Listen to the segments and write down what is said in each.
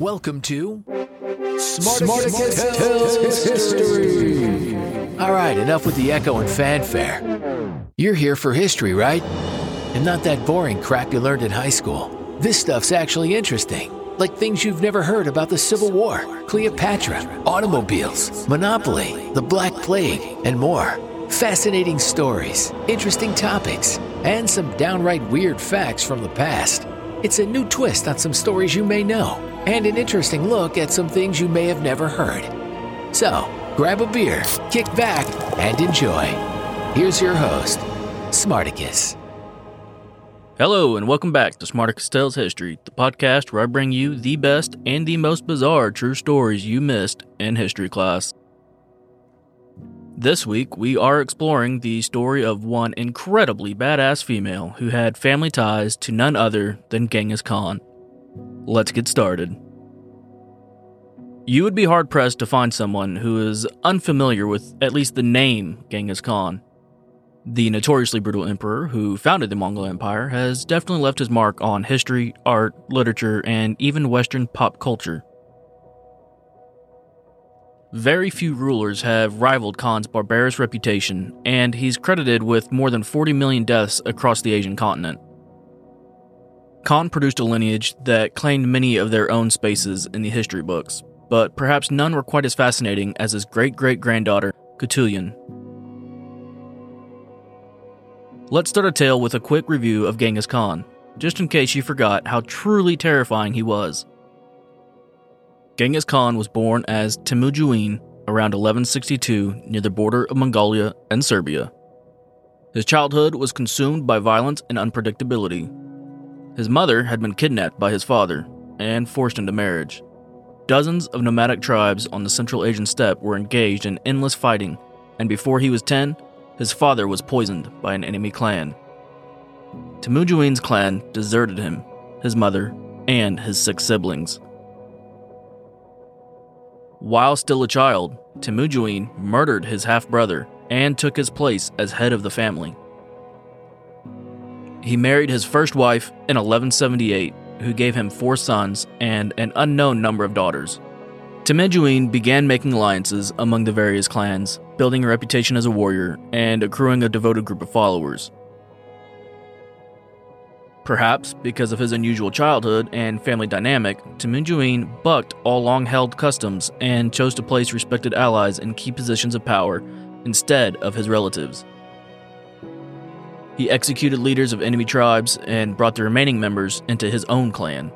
Welcome to Smarticus, Tells History. All right, enough with the echo and fanfare. You're here for history, right? And not that boring crap you learned in high school. This stuff's actually interesting. Like things you've never heard about the Civil War, Cleopatra, automobiles, Monopoly, the Black Plague, and more. Fascinating stories, interesting topics, and some downright weird facts from the past. It's a new twist on some stories you may know, and an interesting look at some things you may have never heard. So, grab a beer, kick back, and enjoy. Here's your host, Smarticus. Hello, and welcome back to Smarticus Tells History, the podcast where I bring you the best and the most bizarre true stories you missed in history class. This week, we are exploring the story of one incredibly badass female who had family ties to none other than Genghis Khan. Let's get started. You would be hard pressed to find someone who is unfamiliar with at least the name Genghis Khan. The notoriously brutal emperor who founded the Mongol Empire has definitely left his mark on history, art, literature, and even Western pop culture. Very few rulers have rivaled Khan's barbarous reputation, and he's credited with more than 40 million deaths across the Asian continent. Khan produced a lineage that claimed many of their own spaces in the history books, but perhaps none were quite as fascinating as his great great granddaughter, Khutulun. Let's start a tale with a quick review of Genghis Khan, just in case you forgot how truly terrifying he was. Genghis Khan was born as Temujin around 1162 near the border of Mongolia and Siberia. His childhood was consumed by violence and unpredictability. His mother had been kidnapped by his father and forced into marriage. Dozens of nomadic tribes on the Central Asian steppe were engaged in endless fighting, and before he was 10, his father was poisoned by an enemy clan. Temujin's clan deserted him, his mother, and his six siblings. While still a child, Temujin murdered his half brother and took his place as head of the family. He married his first wife in 1178, who gave him four sons and an unknown number of daughters. Temujin began making alliances among the various clans, building a reputation as a warrior and accruing a devoted group of followers. Perhaps because of his unusual childhood and family dynamic, Temujin bucked all long held customs and chose to place respected allies in key positions of power instead of his relatives. He executed leaders of enemy tribes and brought the remaining members into his own clan.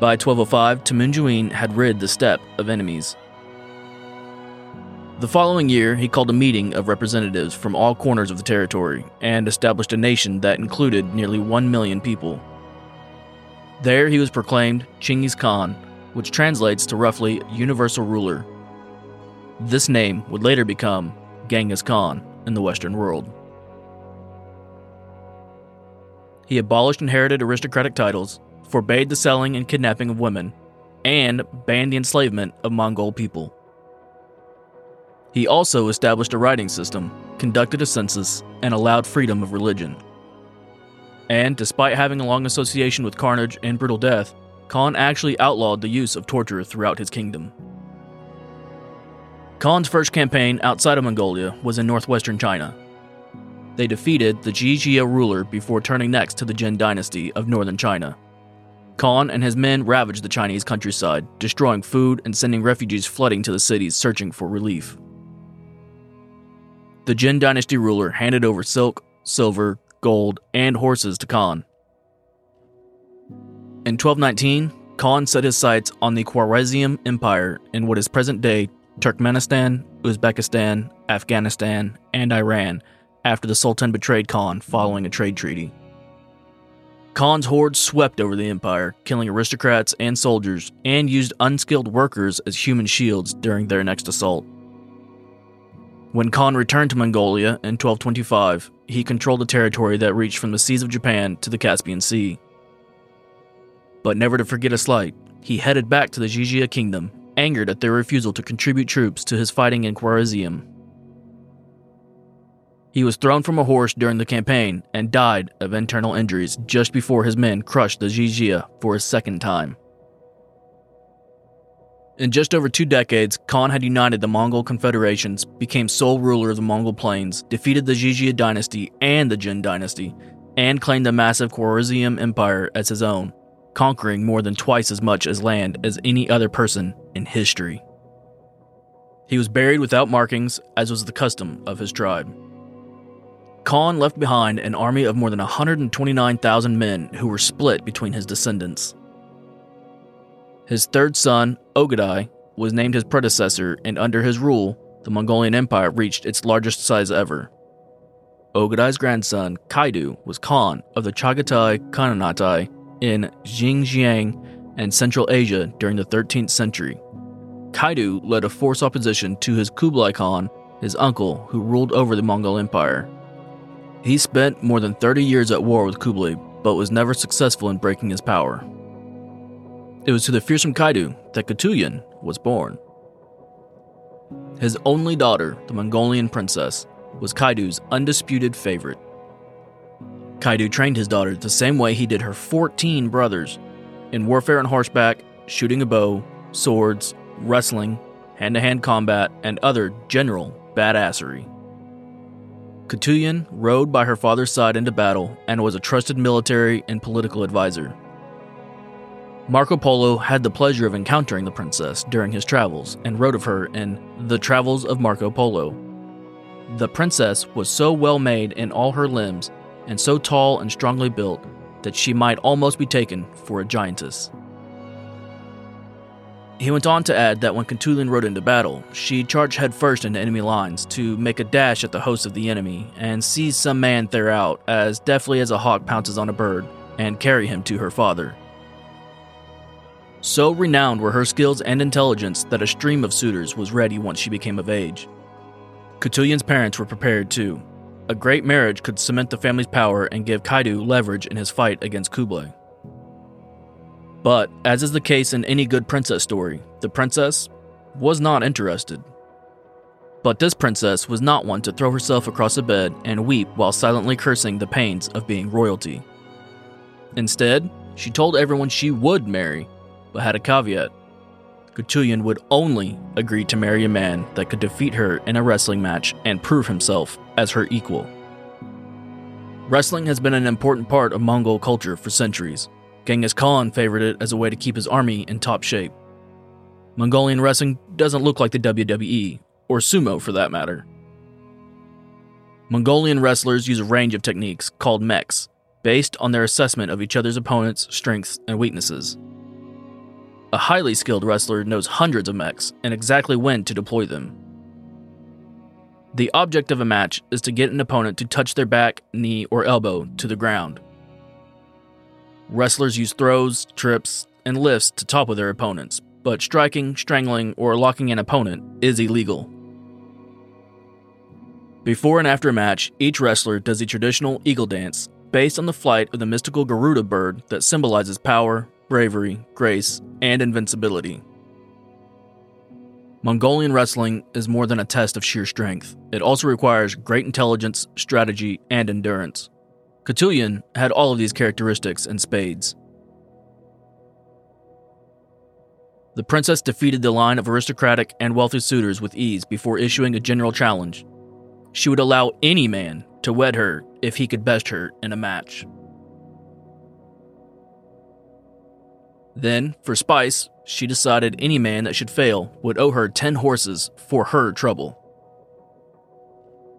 By 1205, Temujin had rid the steppe of enemies. The following year, he called a meeting of representatives from all corners of the territory and established a nation that included nearly 1 million people. There, he was proclaimed Chinggis Khan, which translates to roughly universal ruler. This name would later become Genghis Khan in the Western world. He abolished inherited aristocratic titles, forbade the selling and kidnapping of women, and banned the enslavement of Mongol people. He also established a writing system, conducted a census, and allowed freedom of religion. And despite having a long association with carnage and brutal death, Khan actually outlawed the use of torture throughout his kingdom. Khan's first campaign outside of Mongolia was in northwestern China. They defeated the Jijia ruler before turning next to the Jin dynasty of northern China. Khan and his men ravaged the Chinese countryside, destroying food and sending refugees flooding to the cities searching for relief the Jin dynasty ruler handed over silk, silver, gold, and horses to Khan. In 1219, Khan set his sights on the Khwarezmian Empire in what is present day Turkmenistan, Uzbekistan, Afghanistan, and Iran after the Sultan betrayed Khan following a trade treaty. Khan's hordes swept over the empire, killing aristocrats and soldiers, and used unskilled workers as human shields during their next assault. When Khan returned to Mongolia in 1225, he controlled a territory that reached from the seas of Japan to the Caspian Sea. But never to forget a slight, he headed back to the Jijia kingdom, angered at their refusal to contribute troops to his fighting in Khwarezm. He was thrown from a horse during the campaign and died of internal injuries just before his men crushed the Jijia for a second time. In just over two decades, Khan had united the Mongol confederations, became sole ruler of the Mongol plains, defeated the Ghigia dynasty and the Jin dynasty, and claimed the massive Khwarezmian Empire as his own, conquering more than twice as much as land as any other person in history. He was buried without markings, as was the custom of his tribe. Khan left behind an army of more than 129,000 men who were split between his descendants. His third son, Ogedai, was named his predecessor, and under his rule, the Mongolian Empire reached its largest size ever. Ogedai's grandson, Kaidu, was Khan of the Chagatai Khanate in Xinjiang and Central Asia during the 13th century. Kaidu led a force opposition to his Kublai Khan, his uncle, who ruled over the Mongol Empire. He spent more than 30 years at war with Kublai, but was never successful in breaking his power. It was to the fearsome Kaidu that Katuyan was born. His only daughter, the Mongolian princess, was Kaidu's undisputed favorite. Kaidu trained his daughter the same way he did her 14 brothers in warfare on horseback, shooting a bow, swords, wrestling, hand to hand combat, and other general badassery. Katuyan rode by her father's side into battle and was a trusted military and political advisor. Marco Polo had the pleasure of encountering the princess during his travels and wrote of her in The Travels of Marco Polo. The princess was so well made in all her limbs and so tall and strongly built that she might almost be taken for a giantess. He went on to add that when Katuyan rode into battle, she charged headfirst into enemy lines to make a dash at the host of the enemy and seize some man thereout as deftly as a hawk pounces on a bird and carry him to her father. So renowned were her skills and intelligence that a stream of suitors was ready once she became of age. Katuyan's parents were prepared too. A great marriage could cement the family's power and give Kaidu leverage in his fight against Kublai. But, as is the case in any good princess story, the princess was not interested. But this princess was not one to throw herself across a bed and weep while silently cursing the pains of being royalty. Instead, she told everyone she would marry but had a caveat. Katuyan would only agree to marry a man that could defeat her in a wrestling match and prove himself as her equal. Wrestling has been an important part of Mongol culture for centuries. Genghis Khan favored it as a way to keep his army in top shape. Mongolian wrestling doesn't look like the WWE, or sumo for that matter. Mongolian wrestlers use a range of techniques called mechs, based on their assessment of each other's opponents' strengths and weaknesses. A highly skilled wrestler knows hundreds of mechs and exactly when to deploy them. The object of a match is to get an opponent to touch their back, knee, or elbow to the ground. Wrestlers use throws, trips, and lifts to topple their opponents, but striking, strangling, or locking an opponent is illegal. Before and after a match, each wrestler does a traditional eagle dance based on the flight of the mystical Garuda bird that symbolizes power, bravery, grace, and invincibility. Mongolian wrestling is more than a test of sheer strength. It also requires great intelligence, strategy, and endurance. Katuyan had all of these characteristics in spades. The princess defeated the line of aristocratic and wealthy suitors with ease before issuing a general challenge. She would allow any man to wed her if he could best her in a match. Then, for spice, she decided any man that should fail would owe her 10 horses for her trouble.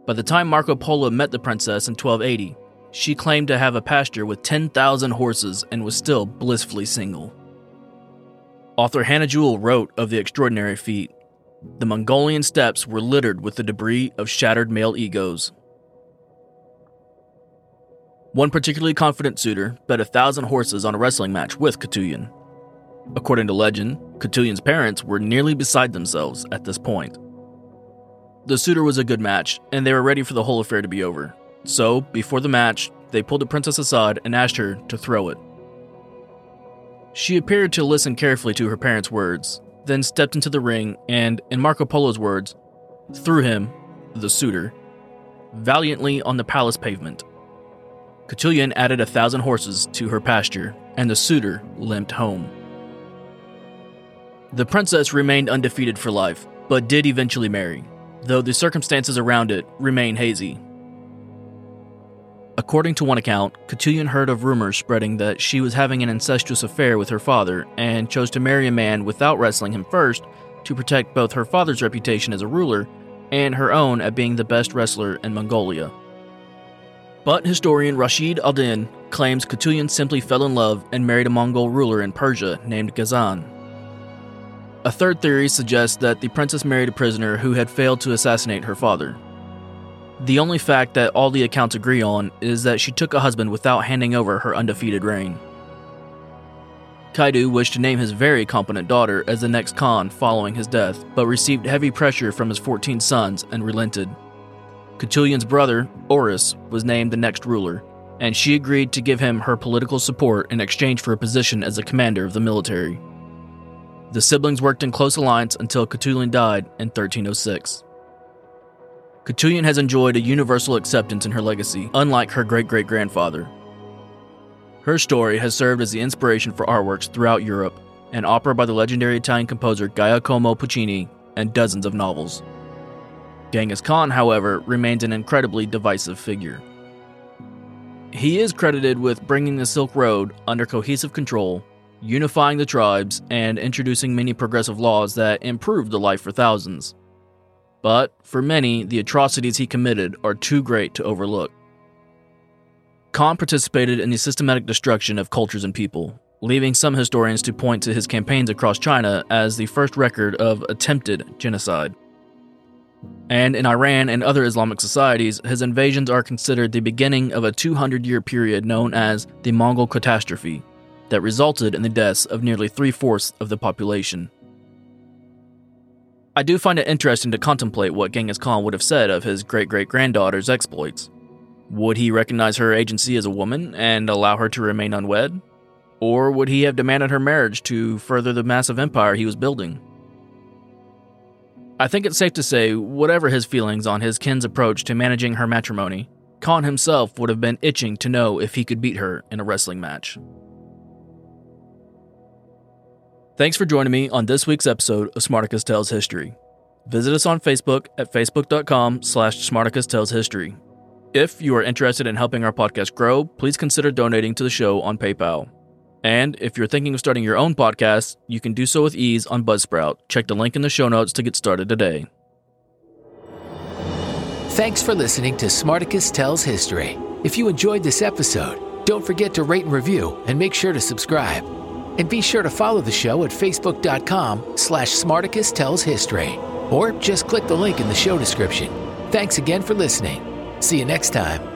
By the time Marco Polo met the princess in 1280, she claimed to have a pasture with 10,000 horses and was still blissfully single. Author Hannah Jewell wrote of the extraordinary feat The Mongolian steppes were littered with the debris of shattered male egos. One particularly confident suitor bet a thousand horses on a wrestling match with Katuyan. According to legend, Katuyan's parents were nearly beside themselves at this point. The suitor was a good match, and they were ready for the whole affair to be over. So, before the match, they pulled the princess aside and asked her to throw it. She appeared to listen carefully to her parents' words, then stepped into the ring and, in Marco Polo's words, threw him, the suitor, valiantly on the palace pavement. Katuyan added a thousand horses to her pasture, and the suitor limped home. The princess remained undefeated for life, but did eventually marry, though the circumstances around it remain hazy. According to one account, Katulian heard of rumors spreading that she was having an incestuous affair with her father and chose to marry a man without wrestling him first to protect both her father's reputation as a ruler and her own at being the best wrestler in Mongolia. But historian Rashid al-Din claims Katulian simply fell in love and married a Mongol ruler in Persia named Ghazan. A third theory suggests that the princess married a prisoner who had failed to assassinate her father. The only fact that all the accounts agree on is that she took a husband without handing over her undefeated reign. Kaidu wished to name his very competent daughter as the next Khan following his death, but received heavy pressure from his 14 sons and relented. Katulian's brother, Oris, was named the next ruler, and she agreed to give him her political support in exchange for a position as a commander of the military. The siblings worked in close alliance until Katulian died in 1306. Katulian has enjoyed a universal acceptance in her legacy, unlike her great great grandfather. Her story has served as the inspiration for artworks throughout Europe, an opera by the legendary Italian composer Giacomo Puccini, and dozens of novels. Genghis Khan, however, remains an incredibly divisive figure. He is credited with bringing the Silk Road under cohesive control, unifying the tribes, and introducing many progressive laws that improved the life for thousands. But for many, the atrocities he committed are too great to overlook. Khan participated in the systematic destruction of cultures and people, leaving some historians to point to his campaigns across China as the first record of attempted genocide. And in Iran and other Islamic societies, his invasions are considered the beginning of a 200 year period known as the Mongol catastrophe that resulted in the deaths of nearly three fourths of the population. I do find it interesting to contemplate what Genghis Khan would have said of his great great granddaughter's exploits. Would he recognize her agency as a woman and allow her to remain unwed? Or would he have demanded her marriage to further the massive empire he was building? I think it's safe to say, whatever his feelings on his kin's approach to managing her matrimony, Khan himself would have been itching to know if he could beat her in a wrestling match. Thanks for joining me on this week's episode of Smartacus Tells History. Visit us on Facebook at facebook.com slash Smartacus Tells History. If you are interested in helping our podcast grow, please consider donating to the show on PayPal. And if you're thinking of starting your own podcast, you can do so with ease on Buzzsprout. Check the link in the show notes to get started today. Thanks for listening to Smartacus Tells History. If you enjoyed this episode, don't forget to rate and review and make sure to subscribe. And be sure to follow the show at facebook.com slash Smartacus Tells History. Or just click the link in the show description. Thanks again for listening. See you next time.